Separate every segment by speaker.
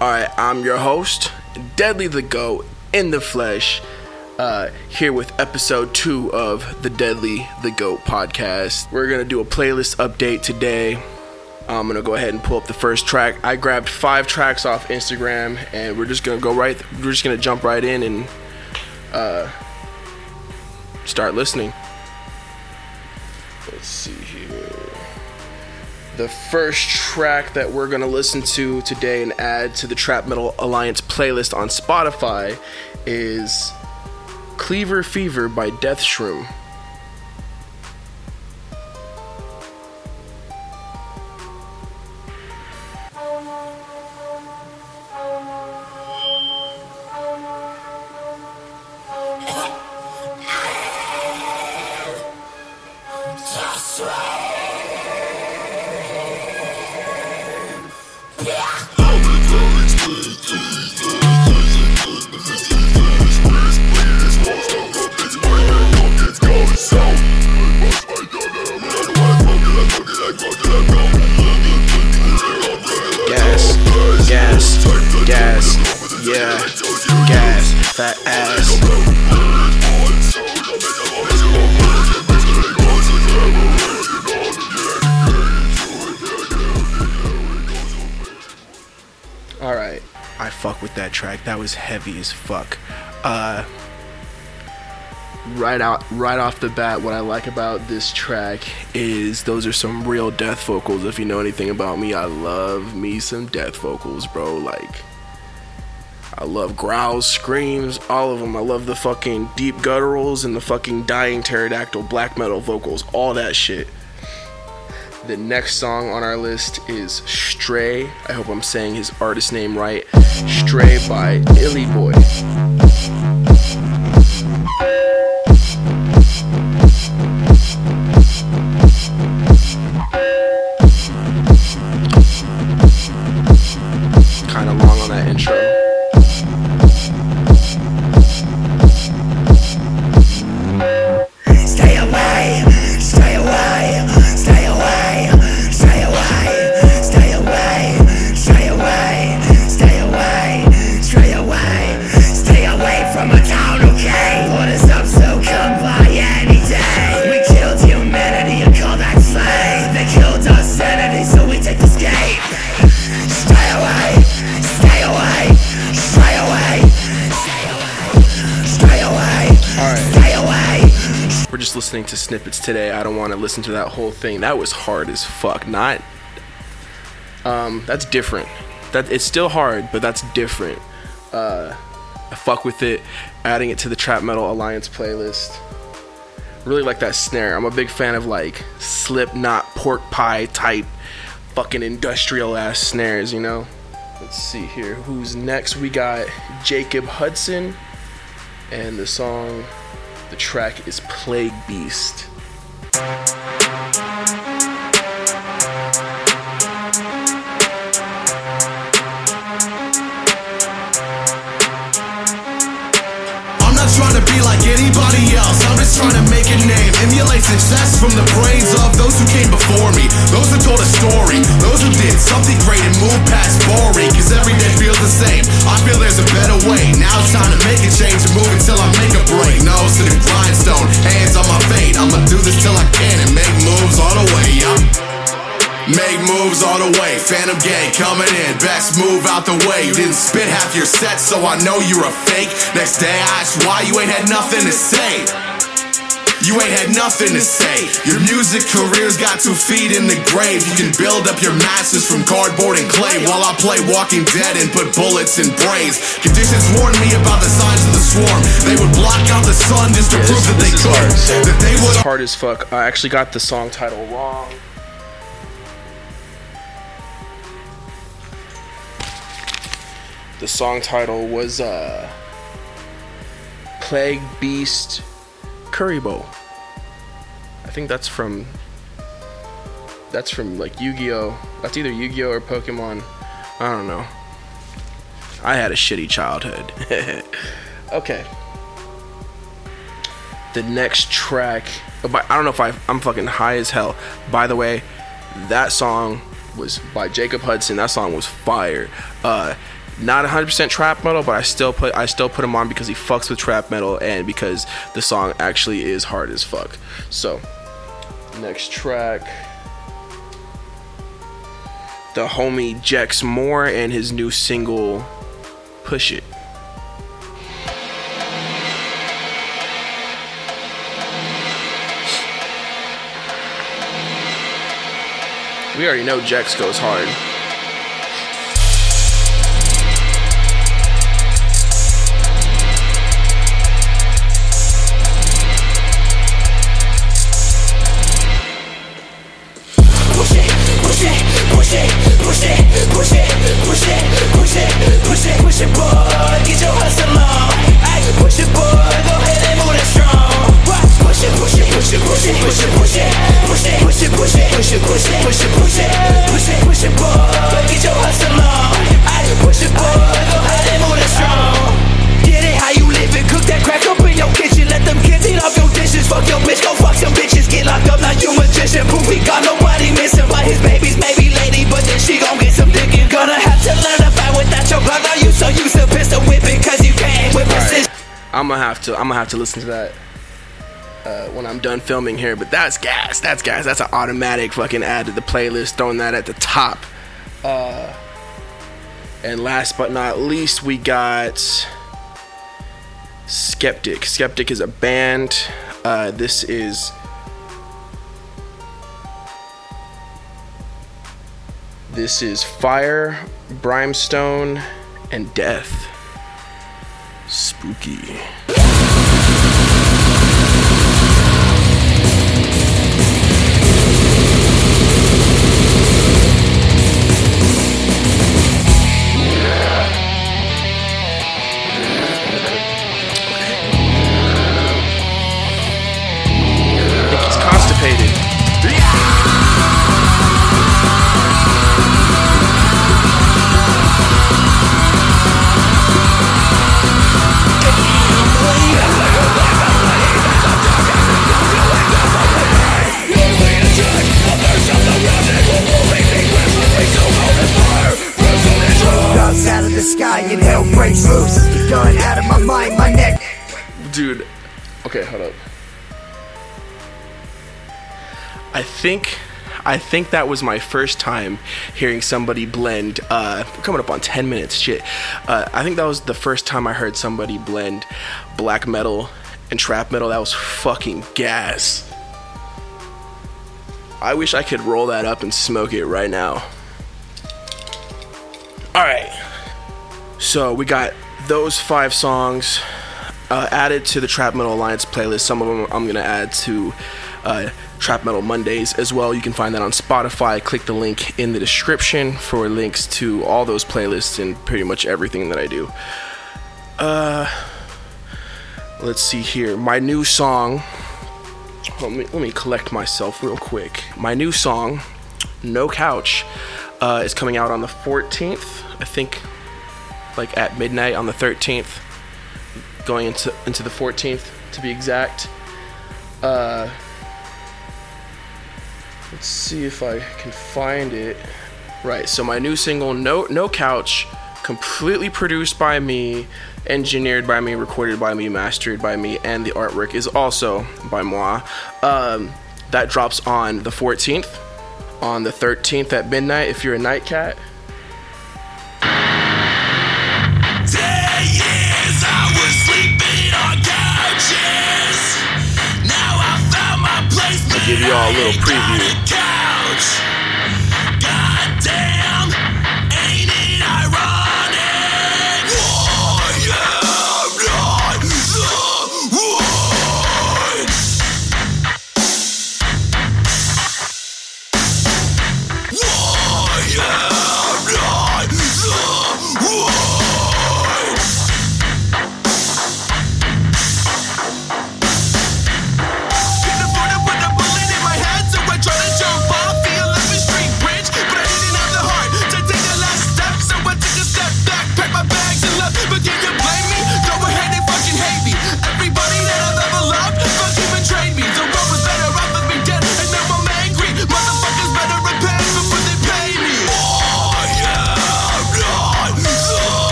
Speaker 1: Alright, I'm your host, Deadly the Goat in the flesh, uh, here with episode two of the Deadly the Goat podcast. We're gonna do a playlist update today. I'm gonna go ahead and pull up the first track. I grabbed five tracks off Instagram, and we're just gonna go right. We're just gonna jump right in and uh, start listening. Let's see here. The first track that we're gonna listen to today and add to the Trap Metal Alliance playlist on Spotify is Cleaver Fever by Death Shroom. Fuck with that track. That was heavy as fuck. Uh, right out, right off the bat, what I like about this track is those are some real death vocals. If you know anything about me, I love me some death vocals, bro. Like, I love growls, screams, all of them. I love the fucking deep gutturals and the fucking dying pterodactyl black metal vocals, all that shit. The next song on our list is Stray. I hope I'm saying his artist name right. Stray by Illy Boy. Just listening to snippets today. I don't want to listen to that whole thing. That was hard as fuck. Not um that's different. That it's still hard, but that's different. Uh I fuck with it, adding it to the Trap Metal Alliance playlist. Really like that snare. I'm a big fan of like Slipknot pork pie type fucking industrial ass snares, you know? Let's see here. Who's next? We got Jacob Hudson and the song the track is Plague Beast.
Speaker 2: Trying to be like anybody else. I'm just trying to make a name. Emulate success from the brains of those who came before me. Those who told a story. Those who did something great and moved past boring. Cause every day feels the same. I feel there's a better way. Now it's time to make a change and move until I make a break. Nose to the grindstone. Hands on my fate. I'ma do this till I can and make moves all the way. Yeah. Make moves all the way, Phantom Gang coming in, best move out the way. You didn't spit half your set, so I know you're a fake. Next day I ask why you ain't had nothing to say. You ain't had nothing to say. Your music career's got two feet in the grave. You can build up your masses from cardboard and clay while I play Walking Dead and put bullets in brains. Conditions warned me about the signs of the swarm. They would block out the sun just to
Speaker 1: Yeah,
Speaker 2: prove
Speaker 1: this-
Speaker 2: that they could.
Speaker 1: hard. So,
Speaker 2: that they would
Speaker 1: hard as fuck. I actually got the song title wrong. The song title was uh Plague Beast Kuribo. I think that's from that's from like Yu-Gi-Oh. That's either Yu-Gi-Oh or Pokemon. I don't know. I had a shitty childhood. okay. The next track, but I don't know if I, I'm fucking high as hell. By the way, that song was by Jacob Hudson. That song was fire. Uh, not 100% trap metal, but I still put I still put him on because he fucks with trap metal and because the song actually is hard as fuck. So, next track the homie Jex Moore and his new single Push It. We already know Jex goes hard.
Speaker 3: Push it, push it, push it, push it, push it, push it, boy. Get your hustle on. Ay, push it, boy. Go ahead and move that strong. Push it, push it, push it, push it, push it, push it, push it, push it, push it, push it, push it, push it, push it, push it, push it, boy. Get your hustle on. Ay, push it, boy. Go ahead and move that strong. Gonna have to
Speaker 1: I'm gonna have to listen to that uh, when I'm done filming here. But that's gas. That's gas. That's an automatic fucking add to the playlist. Throwing that at the top. Uh, and last but not least, we got Skeptic. Skeptic is a band. Uh, this is this is fire, brimstone, and death. Spooky.
Speaker 3: The sky and hell breaks loose. Gun out of my mind, my neck.
Speaker 1: Dude, okay, hold up. I think I think that was my first time hearing somebody blend uh coming up on 10 minutes shit. Uh I think that was the first time I heard somebody blend black metal and trap metal. That was fucking gas. I wish I could roll that up and smoke it right now. All right. So we got those five songs uh, added to the Trap Metal Alliance playlist. Some of them I'm gonna add to uh, Trap Metal Mondays as well. You can find that on Spotify. Click the link in the description for links to all those playlists and pretty much everything that I do. Uh, let's see here. My new song. Let me, let me collect myself real quick. My new song, No Couch, uh, is coming out on the 14th. I think, like at midnight on the 13th going into into the 14th to be exact. Uh, let's see if I can find it. Right, so my new single, No No Couch, completely produced by me, engineered by me, recorded by me, mastered by me, and the artwork is also by moi. Um, that drops on the 14th. On the 13th at midnight, if you're a night cat. Give you all a little preview.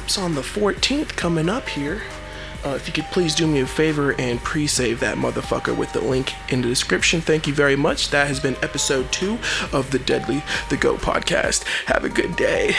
Speaker 1: Drops on the 14th coming up here. Uh, if you could please do me a favor and pre save that motherfucker with the link in the description. Thank you very much. That has been episode two of the Deadly the Goat podcast. Have a good day.